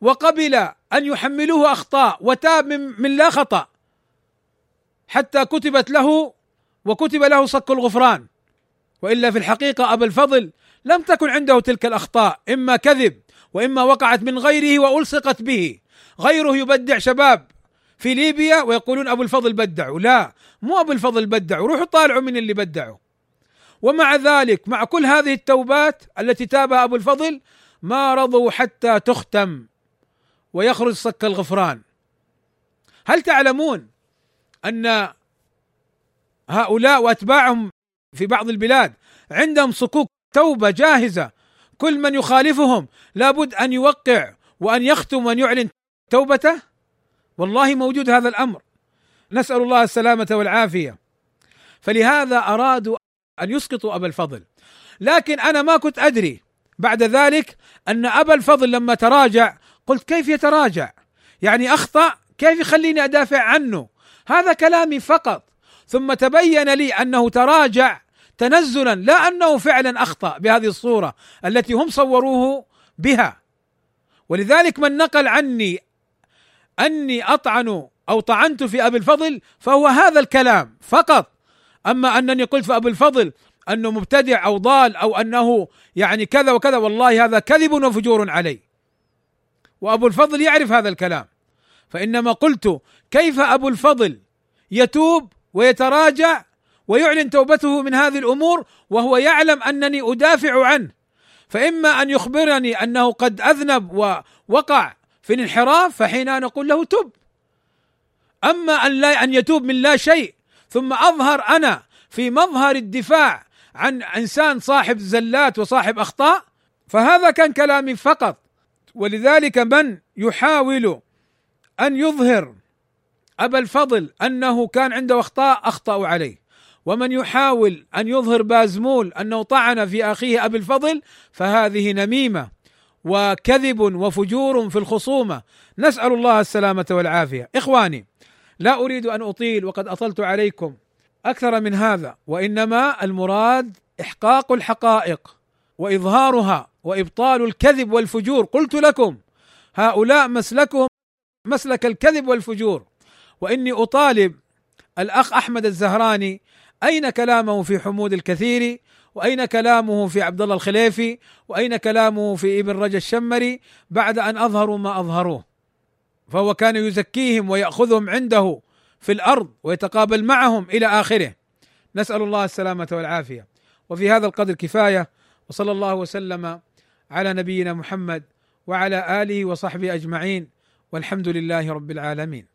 وقبل أن يحملوه أخطاء وتاب من, من لا خطأ. حتى كتبت له وكتب له صك الغفران. وإلا في الحقيقة ابا الفضل لم تكن عنده تلك الأخطاء إما كذب وإما وقعت من غيره وألصقت به. غيره يبدع شباب في ليبيا ويقولون أبو الفضل بدعوا. لا مو أبو الفضل بدعوا روحوا طالعوا من اللي بدعوا. ومع ذلك مع كل هذه التوبات التي تابها أبو الفضل ما رضوا حتى تختم ويخرج صك الغفران. هل تعلمون أن هؤلاء وأتباعهم في بعض البلاد عندهم صكوك توبة جاهزة؟ كل من يخالفهم لابد أن يوقع وأن يختم وأن يعلن توبته؟ والله موجود هذا الأمر. نسأل الله السلامة والعافية. فلهذا أرادوا أن يسقطوا أبا الفضل. لكن أنا ما كنت أدري بعد ذلك أن أبا الفضل لما تراجع قلت كيف يتراجع؟ يعني أخطأ؟ كيف يخليني أدافع عنه؟ هذا كلامي فقط. ثم تبين لي أنه تراجع تنزلا لا أنه فعلا أخطأ بهذه الصورة التي هم صوروه بها. ولذلك من نقل عني أني أطعن أو طعنت في أبي الفضل فهو هذا الكلام فقط. أما أنني قلت في ابي الفضل أنه مبتدع أو ضال أو أنه يعني كذا وكذا والله هذا كذب وفجور علي. وأبو الفضل يعرف هذا الكلام. فإنما قلت كيف أبو الفضل يتوب ويتراجع ويعلن توبته من هذه الأمور وهو يعلم أنني أدافع عنه. فإما أن يخبرني أنه قد أذنب ووقع في الانحراف فحين نقول له تب أما أن لا أن يتوب من لا شيء ثم أظهر أنا في مظهر الدفاع عن إنسان صاحب زلات وصاحب أخطاء فهذا كان كلامي فقط. ولذلك من يحاول أن يظهر أبا الفضل أنه كان عنده أخطاء أخطأوا عليه ومن يحاول أن يظهر بازمول أنه طعن في أخيه أبي الفضل فهذه نميمة وكذب وفجور في الخصومة. نسأل الله السلامة والعافية. إخواني لا أريد أن أطيل وقد أطلت عليكم. أكثر من هذا وإنما المراد إحقاق الحقائق وإظهارها وإبطال الكذب والفجور. قلت لكم هؤلاء مسلكهم مسلك الكذب والفجور. وإني أطالب الأخ أحمد الزهراني أين كلامه في حمود الكثير وأين كلامه في عبد الله الخليفي؟ وأين كلامه في ابن رجا الشمري؟ بعد أن أظهروا ما أظهروه. فهو كان يزكيهم ويأخذهم عنده في الأرض ويتقابل معهم إلى آخره. نسأل الله السلامة والعافية. وفي هذا القدر كفاية وصلى الله وسلم على نبينا محمد وعلى آله وصحبه أجمعين والحمد لله رب العالمين.